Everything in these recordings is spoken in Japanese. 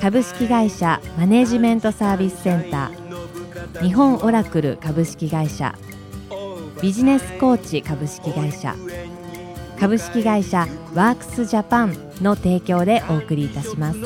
株式会社マネジメントサービスセンター。日本オラクル株式会社。ビジネスコーチ株式会社。株式会社ワークスジャパンの提供でお送りいたします。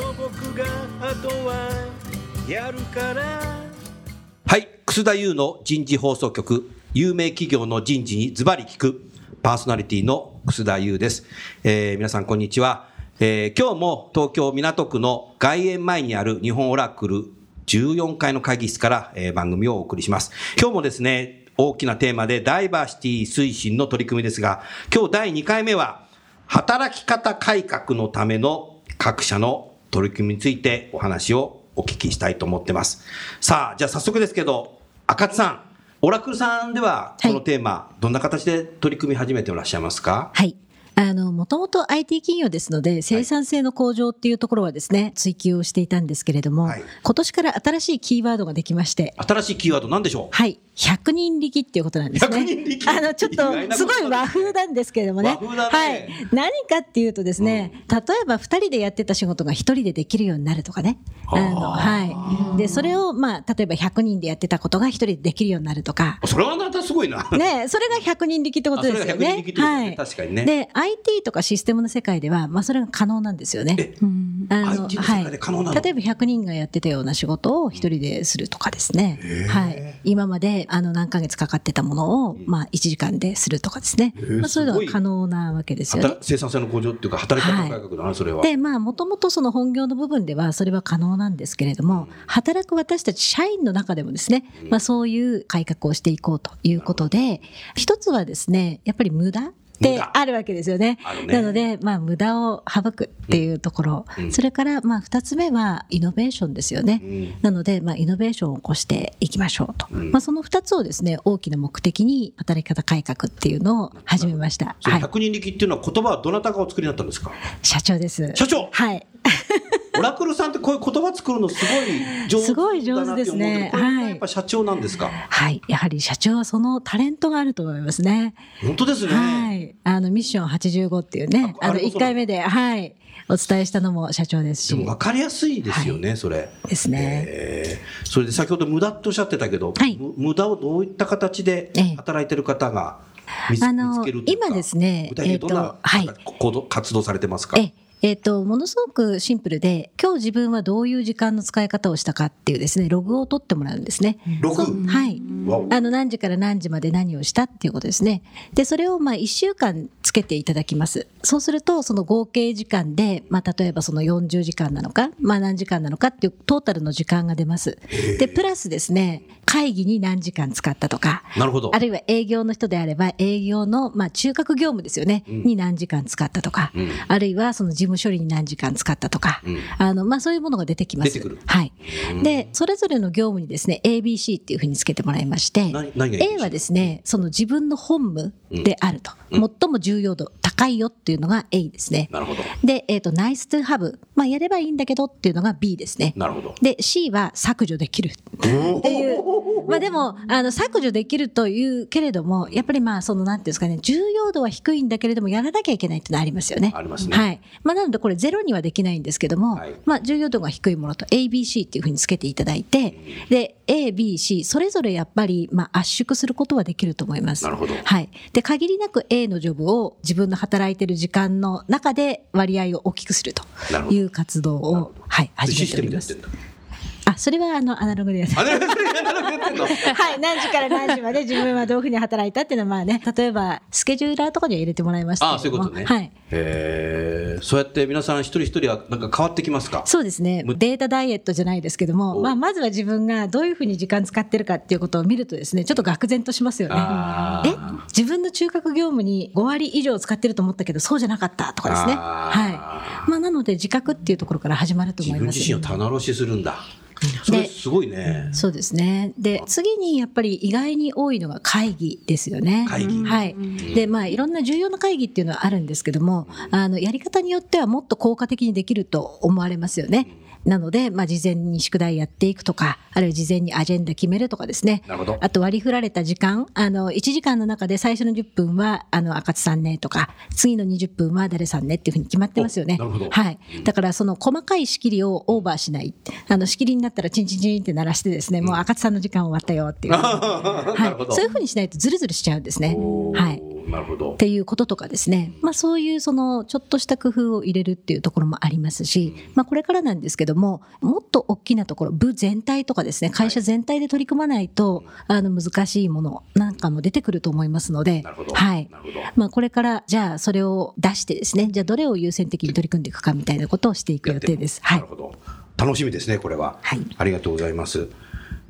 はい。楠田優の人事放送局。有名企業の人事にズバリ聞くパーソナリティの楠田優です、えー、皆さんこんにちは。えー、今日も東京港区の外苑前にある日本オラクル14階の会議室から、えー、番組をお送りします。今日もですね、大きなテーマでダイバーシティ推進の取り組みですが、今日第2回目は働き方改革のための各社の取り組みについてお話をお聞きしたいと思ってます。さあ、じゃあ早速ですけど、赤津さん、オラクルさんではこのテーマ、はい、どんな形で取り組み始めていらっしゃいますか？はい。あの、もともと IT 企業ですので、生産性の向上っていうところはですね、はい、追求をしていたんですけれども、はい、今年から新しいキーワードができまして。新しいキーワード何でしょう？はい。100人力っていうことなんですね。あの、ちょっと、すごい和風なんですけれどもね。ねはい。何かっていうとですね、うん、例えば2人でやってた仕事が1人でできるようになるとかね。あの、はい。で、それを、まあ、例えば100人でやってたことが1人でできるようになるとか。それはまたすごいな。ね、それが100人力ってことですよね。ねはい。確かにね。で、IT とかシステムの世界では、まあ、それが可能なんですよね。あの、はい。例えば100人がやってたような仕事を1人でするとかですね。はい。今まで、あの、何ヶ月かかってたものを、まあ、1時間でするとかですね。まあ、そういうのが可能なわけですよね。生産性の向上っていうか、働き方改革だな、はい、それは。で、まあ、もともとその本業の部分では、それは可能なんですけれども、働く私たち社員の中でもですね、まあ、そういう改革をしていこうということで、一つはですね、やっぱり無駄ってあるわけですよね。ねなので、まあ、無駄を省くっていうところ、うん、それから、まあ、二つ目はイノベーションですよね。うん、なので、まあ、イノベーションを起こしていきましょうと。うん、まあ、その二つをですね、大きな目的に働き方改革っていうのを始めました。はい、100人力っていうのは言葉はどなたがお作りになったんですか？社長です。社長はい。オラクルさんってこういう言葉作るのすごい上手すごい上手ですね。はい。やっぱ社長なんですか？はい。やはり社長はそのタレントがあると思いますね。本当ですね。はい。あのミッション85っていうね、あの1回目で、はい。お伝えしたのも社長ですし。わかりやすいですよね、はい、それ。ですね、えー。それで先ほど無駄っておっしゃってたけど、はい、無駄をどういった形で働いてる方が見つ,、あの今ですね、具体的にどんな、はい、活動されてますか、ええっ、ー、と、ものすごくシンプルで、今日自分はどういう時間の使い方をしたかっていうですね、ログを取ってもらうんですね。ログ？はい。あの、何時から何時まで何をしたっていうことですね。で、それをまあ1週間つけていただきます。そうすると、その合計時間で、まあ例えばその40時間なのか、まあ何時間なのかっていうトータルの時間が出ます。で、プラスですね、会議に何時間使ったとか、なるほど。あるいは営業の人であれば、営業の、まあ中核業務ですよね、うん、に何時間使ったとか、うん、あるいはその事務処理に何時間使ったとか、うん、あの、まあそういうものが出てきます。出てくる。はい。で、それぞれの業務にですね、ABC っていうふうにつけてもらいまして、A はですね、その自分の本務であると。最も重要度高いよっていうのが A ですね。なるほど。で、えっ、ー、と、ナイストゥハブ。まあ、やればいいんだけどっていうのが B ですね。なるほど。で、C は削除できるっていう。まあ、でも、あの、削除できるというけれども、やっぱりまあ、その、なんていうんですかね、重要度は低いんだけれども、やらなきゃいけないっていうのはありますよね。ありますね。はい。まあ、なので、これゼロにはできないんですけども、はい、まあ、重要度が低いものと ABC っていうふうにつけていただいて、で、A、B、C、それぞれやっぱり、まあ、圧縮することはできると思います。なるほど。はい。で、限りなく A のジョブを自分の働いてる時間の中で割合を大きくするという活動を、はい、始めております。あ、それはあのアナログでやってはい、何時から何時まで自分はどういうふうに働いたっていうのはまあね、例えばスケジューラーとかには入れてもらいましたあ、そういうことね。はい。へそうやって皆さん一人一人はなんか変わってきますか？そうですね。データダイエットじゃないですけども、まあまずは自分がどういうふうに時間使ってるかっていうことを見るとですね、ちょっと愕然としますよね。え、自分の中核業務に5割以上使ってると思ったけどそうじゃなかったとかですね。はい。まあなので自覚っていうところから始まると思います。自分自身を棚卸しするんだ。それすごいね。そうですね。で、次にやっぱり意外に多いのが会議ですよね。会議はい。で、まあ、いろんな重要な会議っていうのはあるんですけども、あの、やり方によってはもっと効果的にできると思われますよね。なので、まあ、事前に宿題やっていくとか、あるいは事前にアジェンダ決めるとかですね。なるほどあと割り振られた時間、あの、1時間の中で最初の10分は、あの、赤津さんねとか、次の20分は誰さんねっていうふうに決まってますよね。おなるほどはい。だから、その細かい仕切りをオーバーしない。あの、仕切りになったらチンチンチンって鳴らしてですね、もう赤津さんの時間終わったよっていう。なるほどはい。そういうふうにしないとズルズルしちゃうんですね。はい。なるほどっ。ていうこととかですね、まあ、そういうそのちょっとした工夫を入れるっていうところもありますし、まあ、これからなんですけどももっと大きなところ部全体とかですね会社全体で取り組まないと、あの難しいものなんかも出てくると思いますのでなるほど。はいなるほど。まあ、これからじゃあそれを出してですねじゃあどれを優先的に取り組んでいくかみたいなことをしていく予定です。はないる、ほど。楽しみですね、これは。はいありがとうございます。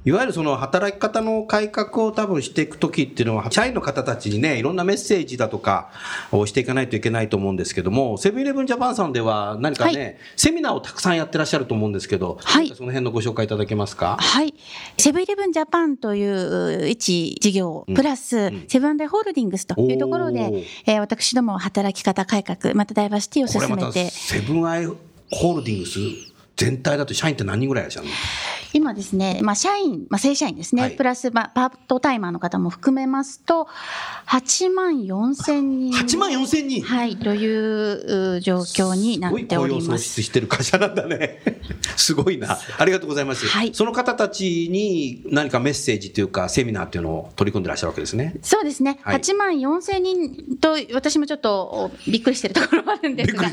いわゆるその働き方の改革を多分していくときっていうのは、社員の方たちにね、いろんなメッセージだとかをしていかないといけないと思うんですけども、セブンイレブンジャパンさんでは何かね、はセミナーをたくさんやってらっしゃると思うんですけど、はい。その辺のご紹介いただけますか？はい。セブンイレブンジャパンという一事業、うん。プラス、ん。セブンデイホールディングスというところで、えー私ども働き方改革、またダイバーシティを進めて、セブンアイホールディングス全体だと社員って何人ぐらいいらっしゃるの？今ですね、まあ、社員、まあ、正社員ですね、はいプラス、まあ、パートタイマーの方も含めますと、8万4千人。8万4千人、はい、というう状況になっておりすごい雇用創ます。出してる会社なんだね。すごいな。ありがとうございます。はいその方たちに何かメッセージというか、セミナーっていうのを取り組んでらっしゃるわけですね。そうですね、はい8万4千人と、私もちょっとびっくりしてるところもあるんですが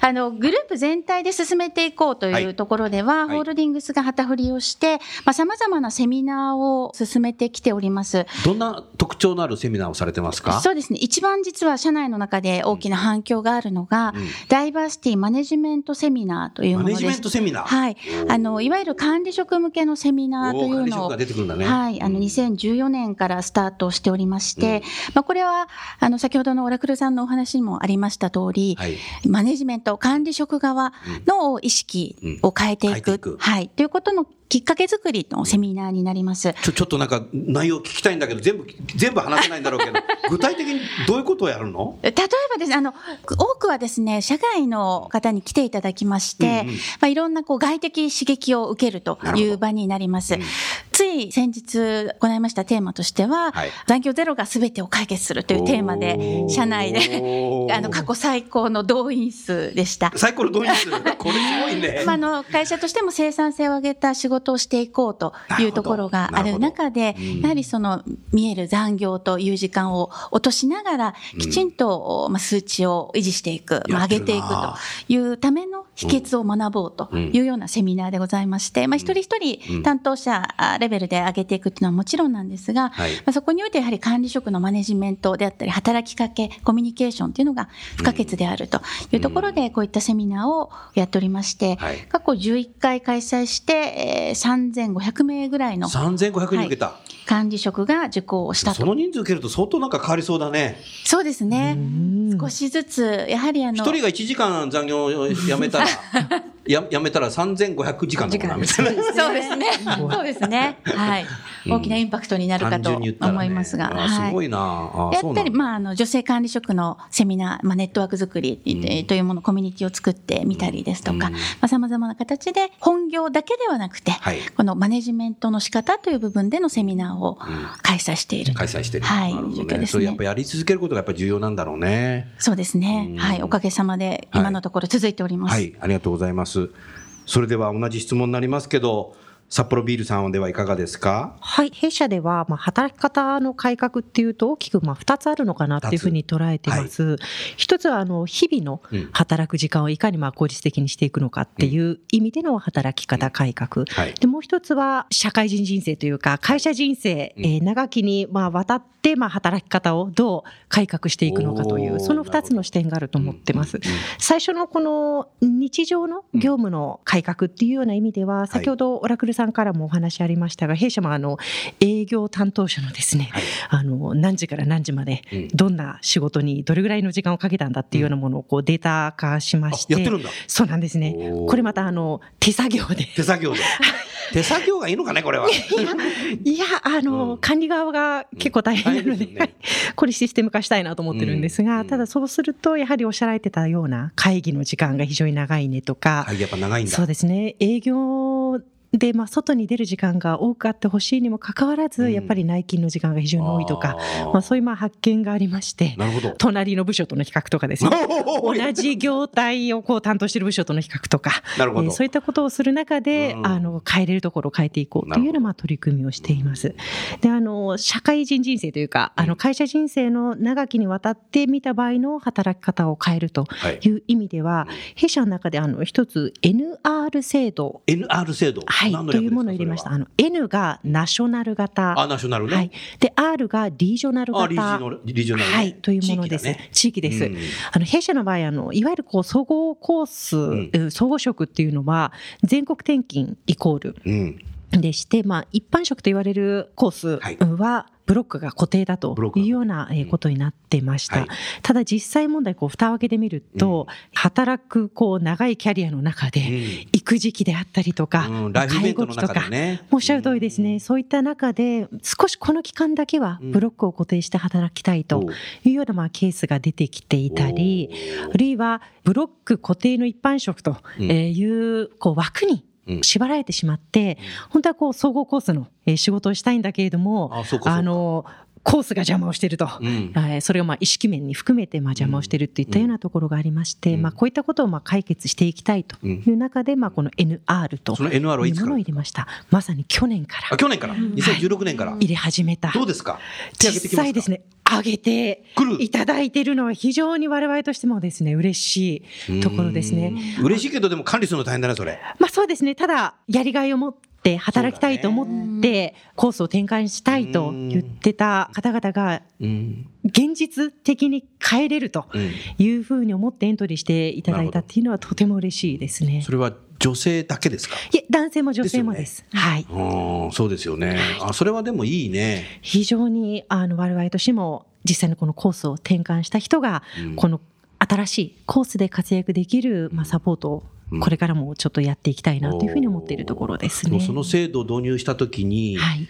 あのグループ全体で進めていこうとはいいうところでは、はいホールディングスが旗振りをして、さまざ、まなセミナーを進めてきております。どんな特徴のあるセミナーをされてますか？そうですね。一番実は社内の中で大きな反響があるのが、うんダイバーシティマネジメントセミナーというものです。マネジメントセミナー。はい。あの、いわゆる管理職向けのセミナーというのをが出てくるんだね。はい、あのうん2014年からスタートしておりまして、うんまあ、これはあの先ほどのオラクルさんのお話にもありました通り、はい。マネジメント、管理職側の意識を変えていく、はい、ということのきっかけ作りのセミナーになります。ちょ、ちょっとなんか内容聞きたいんだけど、全部、全部話せないんだろうけど、具体的にどういうことをやるの？例えばですね、あの、多くはですね、社外の方に来ていただきまして、うんうんまあ、いろんなこう外的刺激を受けるという場になります。うんつい先日行いましたテーマとしては、はい残業ゼロが全てを解決するというテーマで、社内で、あの、過去最高の動員数でした。サイコロどういう数これすごいね。まあ、あの会社としても生産性を上げた仕事をしていこうというところがある中でやはりその見える残業という時間を落としながらきちんと、まあ、数値を維持していく、ま上げていくというための秘訣を学ぼうというようなセミナーでございまして、まあ、一人一うん。人担当者あレベルで上げていくっていうのはもちろんなんですが、はい。まあ、そこにおいてやはり管理職のマネジメントであったり働きかけコミュニケーションというのが不可欠であるというところでこういったセミナーをやっておりまして、はい。過去11回開催して、えー、3500名ぐらいの3500人受けた。管理職が受講をしたと。その人数受けると相当なんか変わりそうだね。そうですね。少しずつ、やはりあの、一人が1時間残業をやめたら、ややめたら3500時間だもんな、みたいな。そうですね。そうですね。はい。大きなインパクトになるか単と思いますが。すごいな。あやっぱり、まあ、あの、女性管理職のセミナー、まあ、ネットワーク作りというもの、コミュニティを作ってみたりですとか、うんまあ、様々な形で、本業だけではなくて、はいこのマネジメントの仕方という部分でのセミナーを開催している。開催してる。はいなるほど状況ですねそれやっぱやり続けることがやっぱり重要なんだろうね。そうですねうん。はい。おかげさまで、はい今のところ続いております。はい、ありがとうございます。それでは同じ質問になりますけど、札幌ビールさんではいかがですか？はい、弊社では、まあ、働き方の改革っていうと大きくまあ2つあるのかなっていうふうに捉えてます。一つはあの日々のうん。働く時間をいかにまあ効率的にしていくのかっていう意味での働き方改革。はい。でもう一つは社会人人生というか会社人生、うん。えー長きにまあ渡ってまあ働き方をどう改革していくのかというその2つの視点があると思ってます。うんうん最初のこの日常の業務の改革っていうような意味では、先ほどオラクルさんからもお話ありましたが、弊社もあの営業担当者のですね、はいあの何時から何時までうんどんな仕事にどれぐらいの時間をかけたんだっていうようなものをこうデータ化しまあして、やってるんだ。そうなんですね。これまたあの手作業で。手作業で。手作業がいいのかね、これは。いや、あの、うん管理側が結構大変なので、大変ですよねこれシステム化したいなと思ってるんですが、うんただそうすると、やはりおっしゃられてたような会議の時間が非常に長いねとか、はい、やっぱ長いんだ。そうですね、営業で、まあ、外に出る時間が多くあってほしいにもかかわらず、うん。やっぱり内勤の時間が非常に多いとか、あー。まあ、そういうまあ発見がありまして。隣の部署との比較とかですね、同じ業態をこう担当している部署との比較とか、なるほど。えーそういったことをする中で、うん。あの変えれるところを変えていこうというようなまあ取り組みをしています。であの社会人人生というかあの会社人生の長きにわたって見た場合の働き方を変えるとはい。いう意味では、弊社の中であの一つ NR 制度。NR 制度。はい、何の略ですか？というものを入れました。あの N がナショナル型、あ、ナショナルね。はい、で R がリージョナルあ、型、リージョナル、リージョナルね。はい、というものです。地域だね地域です。うんあの弊社の場合あの、いわゆるこう総合コース、総合職っていうのは、全国転勤イコールうん。でして、まあ、一般職と言われるコースはいは、ブロックが固定だというようなえーことになってました。はい。ただ実際問題、こう蓋を開けてみると、働くこう長いキャリアの中で、育児期であったりとか、うん。介護期とかね。おっしゃる通りですね、そういった中で、少しこの期間だけはブロックを固定して働きたいというようなまあケースが出てきていたり、あるいはブロック固定の一般職とうん。いうこう枠にうん縛られてしまって、本当はこう総合コースのえー仕事をしたいんだけれども、あ、のコースが邪魔をしていると。うん。えーそれがまあ意識面に含めてまあ邪魔をしているといったようなところがありまして、うんまあ、こういったことをまあ解決していきたいという中で、まあ、この NR というものを入れました。まさに去年からあ、去年から？2016年から。入れ始めた。どうですか？実際ですね、上げていただいているのは非常に我々としてもですね、嬉しいところですね。うん嬉しいけど、でも管理するの大変だね、それ。まあそうですね、ただ、やりがいを持って働きたいと思って、コースを展開したいと言ってた方々が、うん。現実的に変えれるとうん。いうふうに思ってエントリーしていただいたっていうのはとても嬉しいですねそ。れは女性だけですか？いえ、男性も女性もです。はい。うん、そうですよね。あ、それはでもいいね。非常にあの我々としても実際のこのコースを転換した人が、うんこの新しいコースで活躍できる、まあ、サポートをうんこれからもちょっとやっていきたいなというふうに思っているところですね。その制度を導入したときに、はい、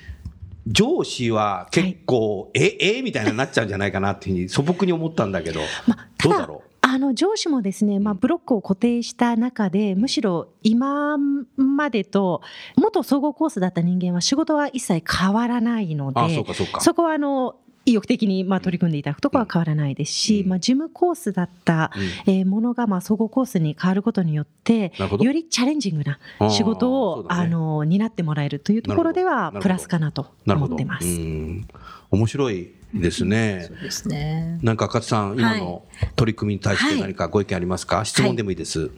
上司は結構、え、えみたいになっちゃうんじゃないかなっていうふうに素朴に思ったんだけど、まあ、どうだろあの上司もですね、まあ、ブロックを固定した中でむしろ今までと元総合コースだった人間は仕事は一切変わらないのう。であ、そうかそうか。そこはあの意欲的にまあ取り組んでいただくところは変わらないですし、うんまあ、事務コースだった、うんえーものがまあ総合コースに変わることによってよりチャレンジングな仕事をあの担ってもらえるというところではプラスかなと。思ってます。うん面白いですね。そうですね。なんか赤津さん、今の取り組みに対して何かご意見ありますか、質問でもいいです。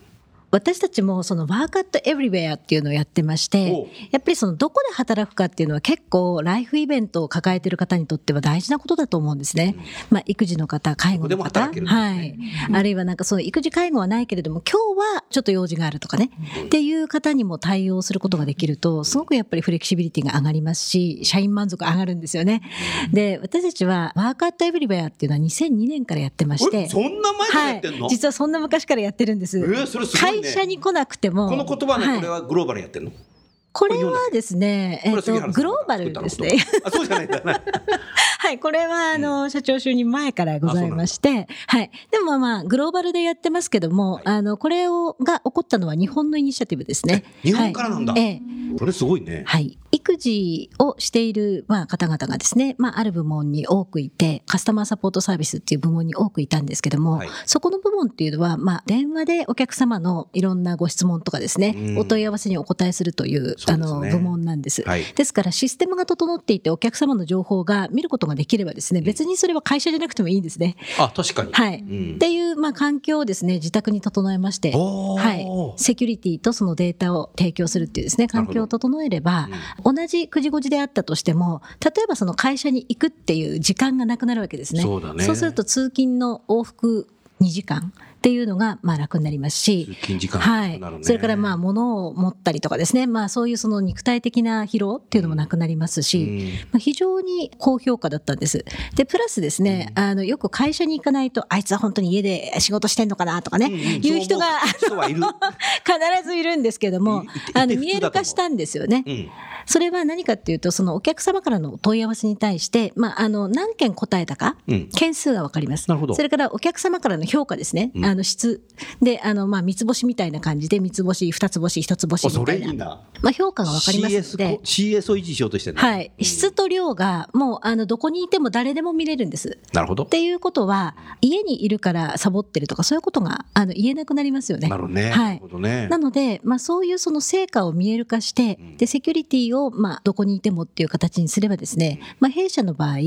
私たちもそのワークアットエブリウェアっていうのをやってまして、やっぱりそのどこで働くかっていうのは結構ライフイベントを抱えている方にとっては大事なことだと思うんですね。まあ育児の方、介護の方、ねはい。あるいはなんかその育児介護はないけれども今日はちょっと用事があるとかね、っていう方にも対応することができるとすごくやっぱりフレキシビリティが上がりますし、社員満足上がるんですよね。で、私たちはワークアットエブリウェアっていうのは2002年からやってまして、えそんな前からやってんの、実はそんな昔からやってるんです。えーそれすごいね会社に来なくても。この言葉ね、はいこれはグローバルやってんの？これはですね、えっと、グローバルですね。あ、そうじゃないんだな。はい、これは、あの、社長就任前からございまして、はい。でもまあ、グローバルでやってますけども、あの、これを、が起こったのは日本のイニシアティブですね。え日本からなんだはいええこれすごいね。はい。育児をしている、まあ、方々がですね、まあ、ある部門に多くいて、カスタマーサポートサービスっていう部門に多くいたんですけども、はいそこの部門っていうのは、まあ、電話でお客様のいろんなご質問とかですね、うんお問い合わせにお答えするという、そうねあの、部門なんです。はい。ですからシステムが整っていてお客様の情報が見ることができればですね、別にそれは会社じゃなくてもいいんですね。あ、確かに。はい。うんっていう、まあ、環境をですね、自宅に整えまして、はい。セキュリティとそのデータを提供するっていうですね、環境を整えれば、同じ9時5時であったとしても、例えばその会社に行くっていう時間がなくなるわけですね。そうだねそうすると通勤の往復2時間っていうのがまあ楽になりますし、はい。それからまあ物を持ったりとかですね、まあそういうその肉体的な疲労っていうのもなくなりますし、まあ、非常に高評価だったんです。で、プラスですね、あの、よく会社に行かないと、あいつは本当に家で仕事してんのかなとかね、いう人が。必ずいるんですけどもあの、見える化したんですよね。うん。それは何かっていうと、そのお客様からのお問い合わせに対して、まあ、あの、何件答えたか、うん件数がわかります。なるほどそれからお客様からの評価ですね。うんあの、質。で、あの、まあ、三つ星みたいな感じで、三つ星、二つ星、一つ星みたいな。れいいな。まあ、評価がわかります CS のでこ。CS を維持しようとしてるのはい。質と量が、もう、あの、どこにいても誰でも見れるんです。なるほどっ。ていうことは、家にいるからサボってるとか、そういうことが、あの、言えなくなりますよね。なるほどね。はいなるほどね。なので、まあ、そういうその成果を見える化して、で、セキュリティを、まあ、どこにいてもっていう形にすればですね、まあ、弊社の場合、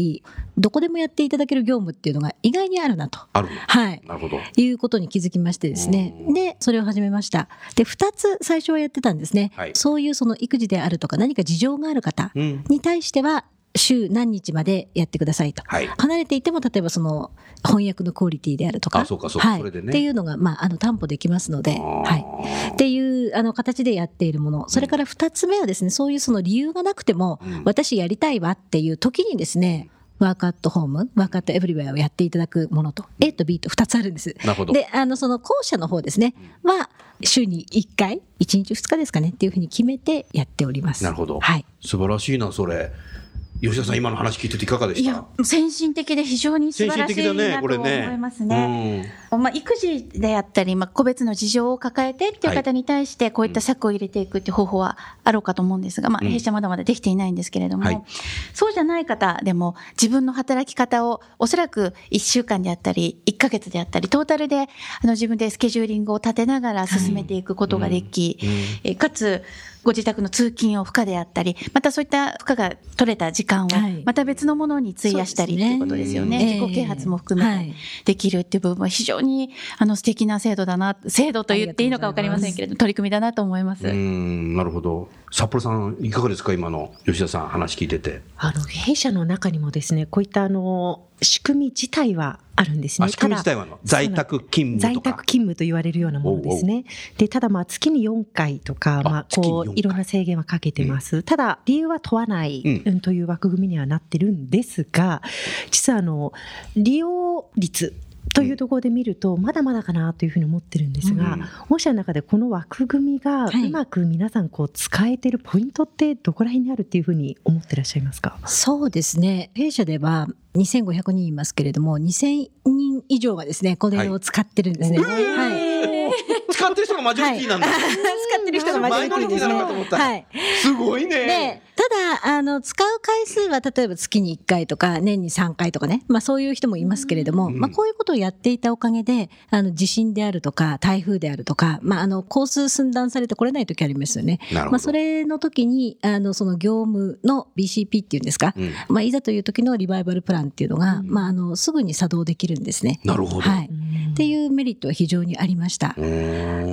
どこでもやっていただける業務っていうのが意外にあるなと。あるの。はい。なるほど。いうことに気づきましてですねうん。で、それを始めました。で、二つ最初はやってたんですね。はいそういうその育児であるとか何か事情がある方うん。に対しては、週何日までやってくださいと。はい。離れていても、例えばその翻訳のクオリティであるとか。あそうかそうかはい。っていうのが、まあ、あの、担保できますので、はい。っていうあの形でやっているもの、それから2つ目はですね、そういうその理由がなくても、うん私やりたいわっていう時にですね、ワークアットホーム、ワークアットエブリウェアをやっていただくものと、A と B と2つあるんです。なるほど。で、あの、その後者の方ですね、は、週に1回、1日2日ですかねっていうふうに決めてやっております。なるほど。はい。素晴らしいな、それ。吉田さん、今の話聞いてていかがでした？いや先進的で非常に素晴らしいなと思。いますね。まあ、育児であったり、まあ、個別の事情を抱えてっていう方に対してこういった策を入れていくっていう方法はあろうかと思うんですが、まあ、うん。弊社まだまだできていないんですけれども、はい。そうじゃない方でも自分の働き方をおそらく1週間であったり1ヶ月であったりトータルであの自分でスケジューリングを立てながら進めていくことができ、うん。かつご自宅の通勤を負荷であったりまたそういった負荷が取れた時間をはいまた別のものに費やしたりっていうことですよね。ね自己啓発も含めて。はいできるっていう部分は非常にあの素敵な制度だな、制度と言っていいのか分かりませんけれども、取り組みだなと思います。うん、なるほど。札幌さん、いかがですか、今の吉田さん、話聞いてて。あの弊社の中にもですねこういったあの仕組み自体はあるんですね。あ仕組み自体は在宅勤務とか在宅。勤務と言われるようなものですね。でただまあ月に4回とかまあ月に4回こういろんな制限はかけてます。ただ理由は問わない、うんうんという枠組みにはなってるんですが、実はあの利用率というところで見ると、まだまだかなというふうに思ってるんですが、うん御社の中でこの枠組みがはいうまく皆さんこう使えてるポイントってどこら辺にあるっていうふうに思ってらっしゃいますか？そうですね。弊社では2500人いますけれども、2000人以上がですね、これを使ってるんですね。はい。使ってる人がマジョリティなんだ。使ってる人がマジョリティなのかと思ったはい。すごいでね。、ただ、あの、使う回数は例えば月に1回とか、年に3回とかね、まあそういう人もいますけれども、うんまあこういうことをやっていたおかげで、あの、地震であるとか、台風であるとか、まああの、交通寸断されて来れない時ありますよね。なるほど。まあそれの時に、あの、その業務の BCP っていうんですか、うんまあいざという時のリバイバルプランっていうのが、まああの、すぐに作動できるんですね。なるほど。はい。っていうメリットは非常にありました。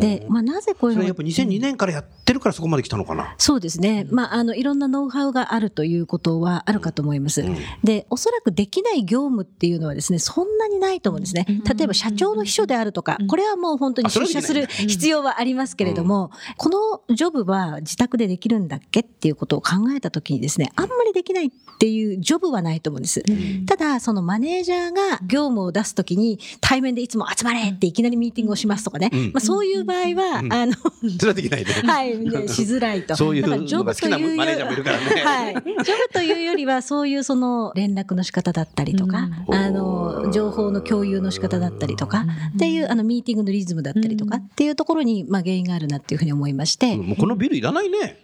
でで、まあなぜこういうのがそれやっぱ2002年からやってるからそこまで来たのかな？そうですね。まあ、あの、いろんなノウハウがあるということはあるかと思います。うん。で、おそらくできない業務っていうのはですね、そんなにないと思うんですね。例えば社長の秘書であるとか、これはもう本当に出社する必要はありますけれども、このジョブは自宅でできるんだっけっていうことを考えたときにですね、あんまりできないっていうジョブはないと思うんです。ただ、そのマネージャーが業務を出すときに対面でいつも集まれっていきなりミーティングをしますとかね、うん。まあそういう場合は、うんあの、それはできないね。はい、ねしづらいと。そういうジョブというマネージャーもいるからね。はい。ジョブというよりは、そういうその連絡の仕方だったりとか、うんあの、情報の共有の仕方だったりとか、っていう、あの、ミーティングのリズムだったりとか、っていうところに、まあ、原因があるなっていうふうに思いまして、もうこのビルいらないね。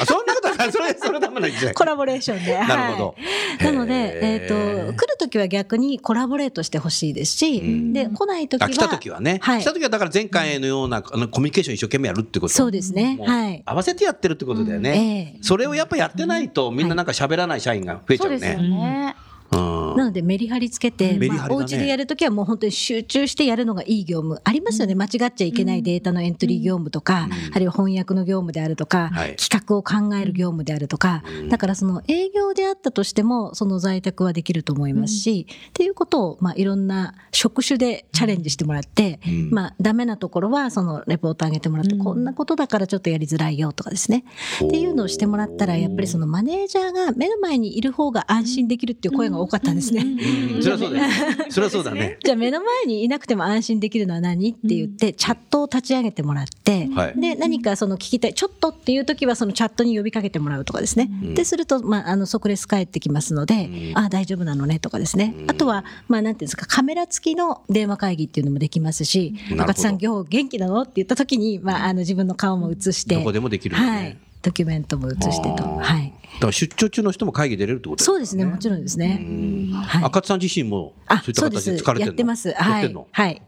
あ、そんなことは、それ、それダメなんじゃない。コラボレーションで。なるほど。はい。なので、えっ、と、来るときは逆にコラボレートしてほしいですし、ん。で、来ないときは。あ来た時はね、はい。来た時はだから前回のようなあのコミュニケーション一生懸命やるってこと。そうですね。はい。合わせてやってるってことだよね、ええ。それをやっぱやってないとみんななんか喋らない社員が増えちゃうね、そうですよね。うん。なのでメリハリつけて、まあ、お家でやるときはもう本当に集中してやるのがいい業務。ありますよね、間違っちゃいけないデータのエントリー業務とか、あるいは翻訳の業務であるとか、はい。企画を考える業務であるとか、だからその営業であったとしてもその在宅はできると思いますし、っていうことを、まあ、いろんな職種でチャレンジしてもらって、うん。まあ、ダメなところはそのレポート上げてもらって、こんなことだからちょっとやりづらいよとかですね。っていうのをしてもらったらやっぱりそのマネージャーが目の前にいる方が安心できるっていう声が多かったんですね。うんそりゃそうだよ。そりゃそうだね。じゃあ目の前にいなくても安心できるのは何って言ってチャットを立ち上げてもらって、はい。で何かその聞きたいちょっとっていう時はそのチャットに呼びかけてもらうとかですね、ですると、まあ、あの即レス返ってきますので、ああ大丈夫なのねとかですね、あとは、まあ、なんていうんですかカメラ付きの電話会議っていうのもできますし赤津さん今日元気なの？って言った時に、まあ、あの自分の顔も映してどこでもできるはい、ドキュメントも映してと。はい。だから出張中の人も会議出れるってことそうですね、もちろんですね。はい。赤津さん自身もあそういった形で疲れてるの？やってます。やはい。はい。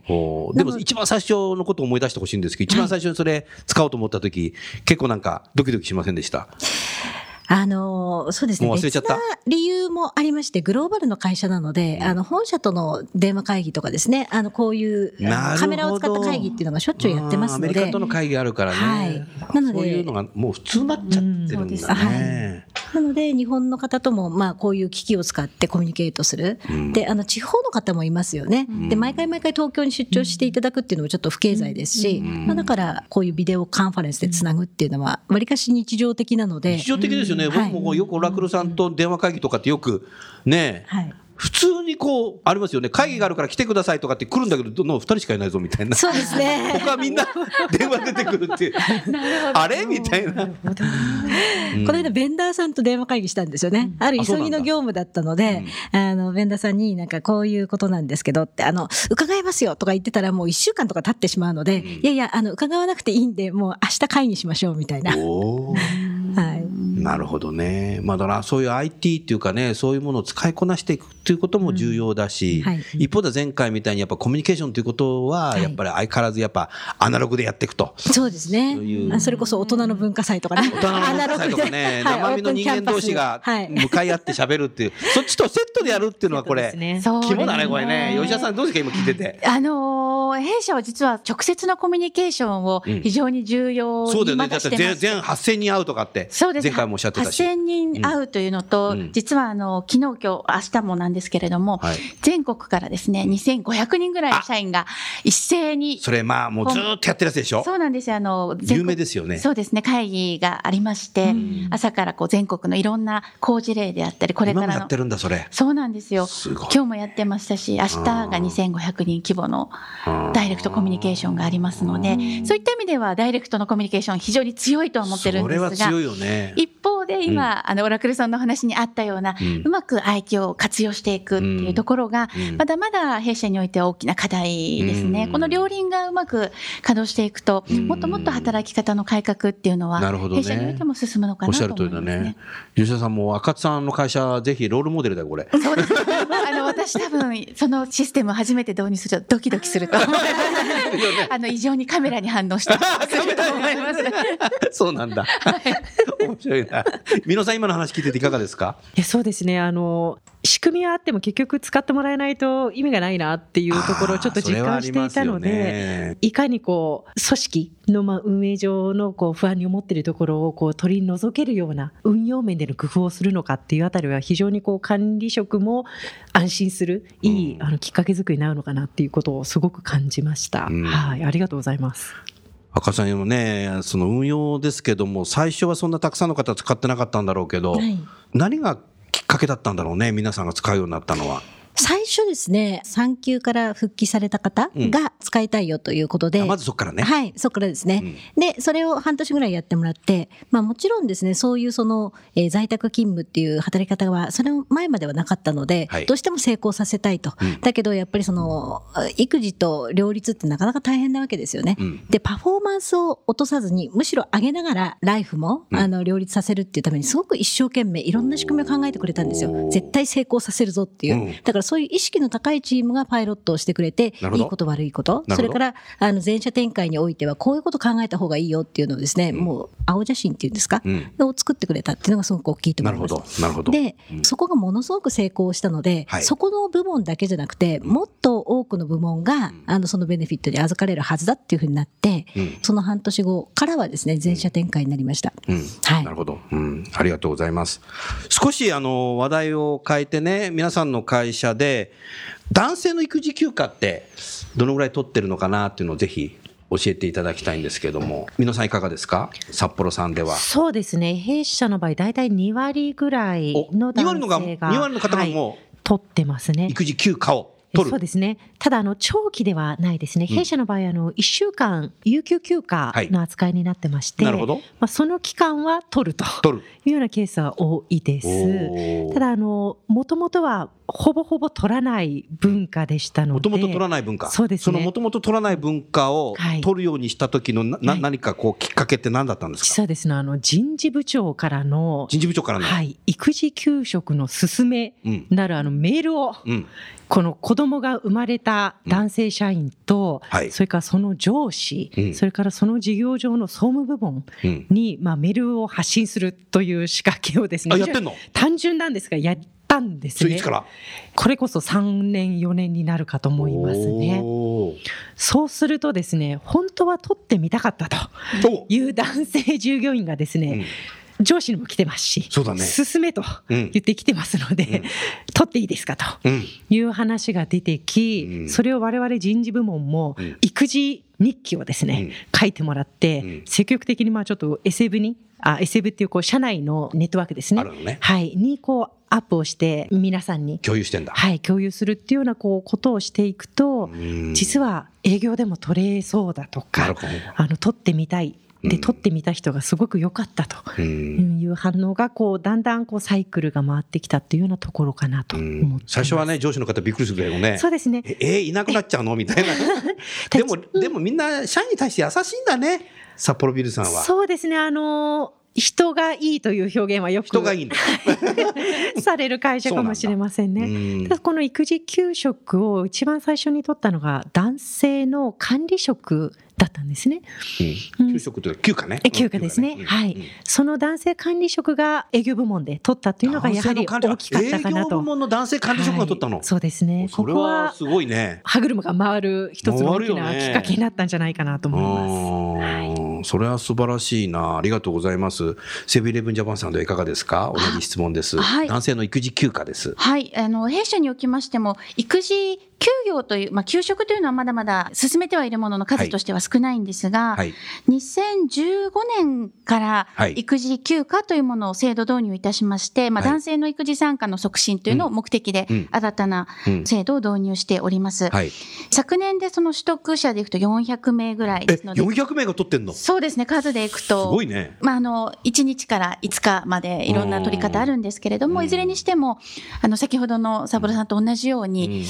でも一番最初のことを思い出してほしいんですけど、一番最初にそれ使おうと思った時、結構なんかドキドキしませんでした？あのそうですね。もう忘れちゃった。理由もありましてグローバルの会社なので、あの本社との電話会議とかですね。あのこういうカメラを使った会議っていうのがしょっちゅうやってますので。アメリカとの会議あるからね。はい。なのでそういうのがもう普通になっちゃってるんです。はね。なので日本の方ともまあこういう機器を使ってコミュニケートする、であの地方の方もいますよね、で毎回毎回東京に出張していただくっていうのもちょっと不経済ですし、まあ、だからこういうビデオカンファレンスでつなぐっていうのはわりかし日常的なので。日常的ですよね。僕もよくオラクルさんと電話会議とかってよくね、はい普通にこうありますよね。会議があるから来てくださいとかって来るんだけど、どの二人しかいないぞみたいな。そうですね 他みんな電話出てくるっていう。あれ？みたいな。この間ベンダーさんと電話会議したんですよね。ある急ぎの業務だったので、あの、ベンダーさんになんかこういうことなんですけどって、あの、伺いますよとか言ってたらもう一週間とか経ってしまうので、いやいや、あの、伺わなくていいんで、もう明日会議しましょうみたいな。はい。なるほどね。まあ、だからそういう IT っていうかね、そういうものを使いこなしていくっていうことも重要だし、はい一方で前回みたいにやっぱコミュニケーションということは、はいやっぱり相変わらずやっぱアナログでやっていくと。そうですねそうそれこそ大人の文化祭とかね。大人の文化祭とかね、はい生身の人間同士がはい向かい合って喋るっていう、そっちとセットでやるっていうのはこれ、ね肝だね、これね。吉田さんどうですか、今聞いてて。あのー弊社は実は直接のコミュニケーションを非常に重要そうだよね。だって。全8000人会うとかって、そうです。前回もおっしゃってたし。8000人会うというのと、うん実はあの、昨日今日、明日もなんですけれども、はい全国からですね、2500人ぐらいの社員が一斉に、それまあもうずーっとやってるやつでしょ？そうなんですよ。あの、有名ですよねそうですね。会議がありまして、朝からこう全国のいろんな工事例であったり、これからやって。るんだ、それ。そうなんですよ。す今日もやってましたし、明日が2500人規模のダイレクトコミュニケーションがありますので、そういった意味ではダイレクトのコミュニケーション非常に強いとは思ってるんですが、それは強いよね。一 people 方で今、あの、オラクルさんのお話にあったような、うんうまく IT を活用していくっていうところが、うんまだまだ弊社においては大きな課題ですね。うんこの両輪がうまく稼働していくと、んもっともっと働き方の改革っていうのは、ね弊社においても進むのかなと思いますねね。。吉田さんも赤津さんの会社、ぜひロールモデルだよ、これ。そうです。あの、私多分、そのシステムを初めて導入するとドキドキすると思います。あの、異常にカメラに反応してすると思います。そうなんだ。面白いな。美濃さん、今の話聞いてていかがですか？いやそうですね。あの仕組みはあっても結局使ってもらえないと意味がないなっていうところをちょっと実感していたのでね。いかにこう組織のまあ運営上のこう不安に思っているところをこう取り除けるような運用面での工夫をするのかっていうあたりは非常にこう管理職も安心するいいうんあのきっかけ作りになるのかなっていうことをすごく感じました。うん。はいありがとうございます。赤さんのね、その運用ですけども、最初はそんなたくさんの方使ってなかったんだろうけど、はい何がきっかけだったんだろうね、皆さんが使うようになったのは。最初ですね、産休から復帰された方が使いたいよということで、あまずそこからね。はい、そこからですね。で、それを半年ぐらいやってもらって、まあもちろんですね、そういうその、えー在宅勤務っていう働き方は、それの前まではなかったので、はいどうしても成功させたいと。うんだけど、やっぱりその、あ育児と両立ってなかなか大変なわけですよね。うんで、パフォーマンスを落とさずに、むしろ上げながら、ライフも、うんあの、両立させるっていうために、すごく一生懸命いろんな仕組みを考えてくれたんですよ。絶対成功させるぞっていう。うんだからそういう意識の高いチームがパイロットをしてくれて、いいこと悪いこと、それからあの全社展開においてはこういうこと考えた方がいいよっていうのをですね、もう青写真っていうんですか、うん。を作ってくれたっていうのがすごく大きいとなるほ思います。ど。なるほど。で、うん。そこがものすごく成功したので、はい。そこの部門だけじゃなくて、もっと多くの部門が、あのそのベネフィットに預かれるはずだっていうふうになって、うん。その半年後からはですね全社展開になりました。うん。はい。なるほど、うん。ありがとうございます。少しあの話題を変えてね、皆さんの会社で男性の育児休暇ってどのぐらい取ってるのかなっていうのをぜひ教えていただきたいんですけれども、皆さんいかがですか？札幌さんでは。そうですね。弊社の場合、大体2割ぐらいのお2割のが男性が、2割の方がもうはい取ってますね。育児休暇を取る。そうですね。ただ、あの、長期ではないですね。弊社の場合、あの、1週間、有給休暇の扱いになってまして、なるほど。まあ、その期間は取ると取る。いうようなケースは多いです。おただ、あの、もともとは、ほぼほぼ取らない文化でしたので。もともと取らない文化。そうですねのもともと取らない文化をはい取るようにした時のな、なはい何かこうきっかけって何だったんですか？実はですね、あの、人事部長からの、人事部長からの。はい、育児休職の勧めうん。なるあのメールを、うん。この子供が生まれた男性社員と、はいそれからその上司、うんそれからその事業上の総務部門うん。に、まあ、メールを発信するという仕掛けをですね、あ、やってんの？単純なんですが、やったんですね。これこそ3年、4年になるかと思いますね。そうするとですね、本当は取ってみたかったとおいう男性従業員がですね、上司にも来てますし、ね。進めとうん。言ってきてますので、うん。取っていいですかとうん。いう話が出てき、うん。それを我々人事部門もうん。育児日記をですね、書いてもらって、うん。積極的にまあちょっと SF に、あ、SF っていうこう社内のネットワークですね。ね。はい。にこうアップをして皆さんに、共有してんだ。はい、共有するっていうようなこうことをしていくと、うん実は営業でも取れそうだとかあの、取ってみたい。で、うん取ってみた人がすごく良かったとうんいう反応が、こう、だんだんこうサイクルが回ってきたっていうようなところかなと思って。最初はね、上司の方びっくりするけどね。そうですね。え、えいなくなっちゃうの？みたいな。でも、でもみんな社員に対して優しいんだね。札幌ビルさんは。そうですね。あのー人がいいという表現はよく人がいい。される会社かもしれませんね。うんただこの育児休職を一番最初に取ったのが男性の管理職だったんですね。うん給食というか休暇ね。え休暇ですね。うんはいうん。その男性管理職が営業部門で取ったというのがやはり大きかったかなと。営業部門の男性管理職が取ったの？はいそうですね。ここははすごいね。歯車が回る一つの大きなきっかけになったんじゃないかなと思います。あーそれは素晴らしいな。ありがとうございます。セブンイレブンジャパンさんではいかがですか？同じ質問です。はい男性の育児休暇です。はい、あの弊社におきましても育児休業という、まあ、休職というのはまだまだ進めてはいるものの数としては少ないんですが、はい。2015年からはい育児休暇というものを制度導入いたしまして、まあ、はい男性の育児参加の促進というのを目的でうん新たなうん制度を導入しております。はい。昨年でその取得者でいくと400名ぐらいえ、ですので、400名が取ってんの？すそうですね、数でいくと。ごいね。まあ、あの1日から5日までいろんな取り方あるんですけれども、うんいずれにしてもあの先ほどのサボルさんと同じように、うん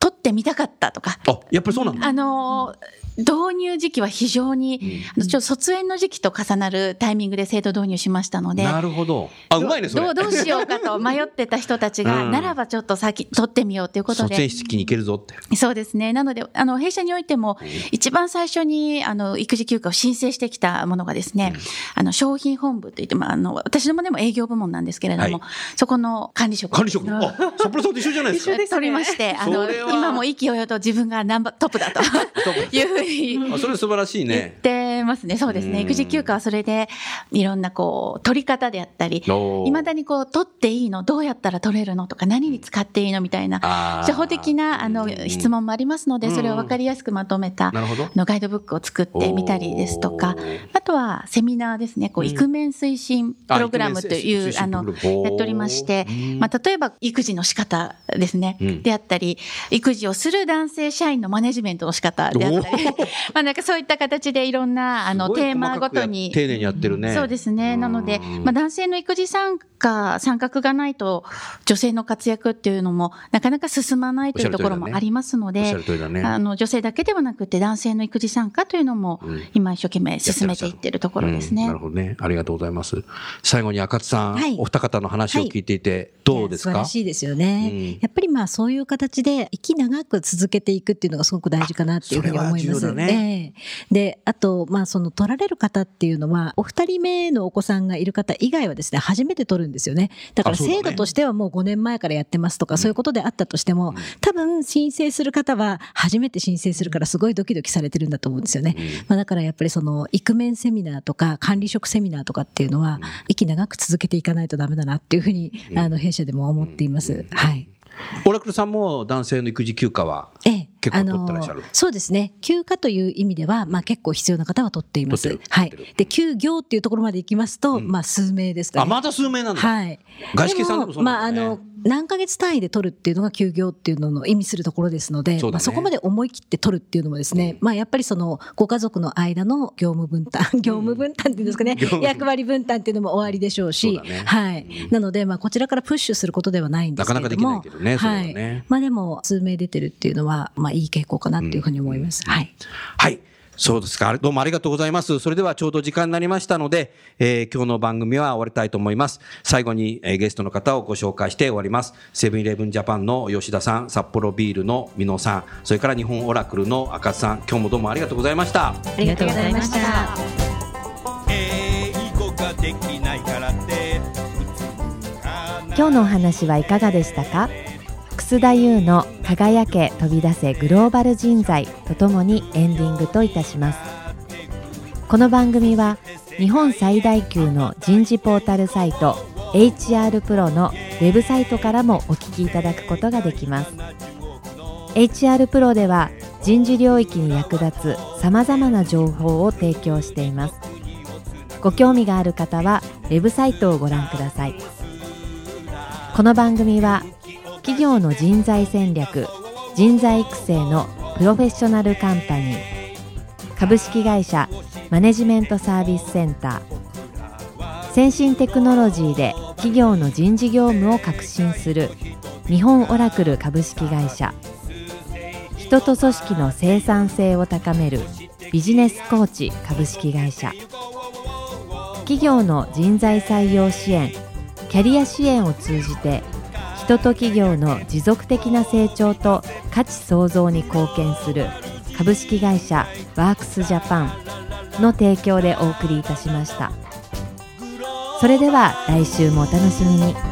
取ってみたかったとか、あ、やっぱりそうなんだ。あの導入時期は非常に、あのちょっと卒園の時期と重なるタイミングで制度導入しましたので。なるほど。あ、うまいね、それ。どうどうしようかと迷ってた人たちが、うんならばちょっと先取ってみようということで卒園式に行けるぞって。そうですね。なので、あの、弊社においても、一番最初に、あの、育児休暇を申請してきたものがですね、あの、商品本部といって、まあ、あの、私どもでも営業部門なんですけれども、はいそこの管理職管理職。あ、札幌さんと一緒じゃないですか。取りまして、あの、今も意気揚々と自分がナンバートップだと いうふうにあ、それ素晴らしい言っね。てますね。そうですね。うん。育児休暇はそれで、いろんなこう、取り方であったり、いまだにこう、取っていいのどうやったら取れるのとか、何に使っていいのみたいな、初歩的な、あの、質。問もありますので、それを分かりやすくまとめた。のガイドブックを作ってみたりですとかあとはセミナーですね、こう、うん。イクメン推進プログラムという、ああの、やっておりましてうん、まあ、例えば育児の仕方ですね、うん。であったり、育児をする男性社員のマネジメントの仕方であったり、まあ、なんかそういった形でいろんなが、あの、テーマごとに。丁寧にやってるね。そうですね。なので、うんまあ、男性の育児参加、参画がないと、女性の活躍っていうのも、なかなか進まないというところもありますので。あの、女性だけではなくて、男性の育児参加というのもうん、今一生懸命進めていってるところですねうんなる。ほどね。ありがとうございます。最後に赤津さん、はいお二方の話を聞いていて、どうですか？いや素晴らしいですよね。うんやっぱりまあそういう形で生き長く続けていくっていうのがすごく大事かなっていうふうに思います。ねええで、あとまあその取られる方っていうのはお二人目のお子さんがいる方以外はですね初めて取るんですよね。だから制度としてはもう5年前からやってますとか、そういうことであったとしても、多分申請する方は初めて申請するからすごいドキドキされてるんだと思うんですよね。まあ、だからやっぱりそのイクメンセミナーとか管理職セミナーとかっていうのは息長く続けていかないとダメだなっていうふうにあの弊社でも思っています。はい。オラクルさんも男性の育児休暇は？ええ結構取ってらっしゃる。あのそうですね。休暇という意味では、まあ、結構必要な方は取っています。取ってる。はい。で休業っていうところまで行きますと、まあ数名ですかね。あ、まだ数名なんだ。はい。外資系さんでもそうまああなんだね。の何ヶ月単位で取るっていうのが休業っていうのの意味するところですのでそね。まあ、そこまで思い切って取るっていうのもですね、まあ、やっぱりそのご家族の間の業務分担業務分担っていうんですかね、業務役割分担っていうのも終わりでしょうしね。はい、なので、まあ、こちらからプッシュすることではないんですけれどもなかなかできないけどねね。はい。まあ、でも数名出てるっていうのは、まあ、いい傾向かなっていうふうに思います。はいはい。そうですか。どうもありがとうございます。それではちょうど時間になりましたので、えー今日の番組は終わりたいと思います。最後に、えーゲストの方をご紹介して終わります。セブンイレブンジャパンの吉田さん、札幌ビールの美濃さん、それから日本オラクルの赤津さん、今日もどうもありがとうございました。ありがとうございました。英語ができないからって今日のお話はいかがでしたか？楠田優の「輝け飛び出せグローバル人材」とともにエンディングといたします。この番組は日本最大級の人事ポータルサイト HR プロのウェブサイトからもお聞きいただくことができます。HR プロでは人事領域に役立つさまざまな情報を提供しています。ご興味がある方はウェブサイトをご覧ください。この番組は企業の人材戦略人材育成のプロフェッショナルカンパニー株式会社マネジメントサービスセンター。先進テクノロジーで企業の人事業務を革新する日本オラクル株式会社。人と組織の生産性を高めるビジネスコーチ株式会社。企業の人材採用支援キャリア支援を通じて人と企業の持続的な成長と価値創造に貢献する株式会社ワークスジャパンの提供でお送りいたしました。それでは来週もお楽しみに。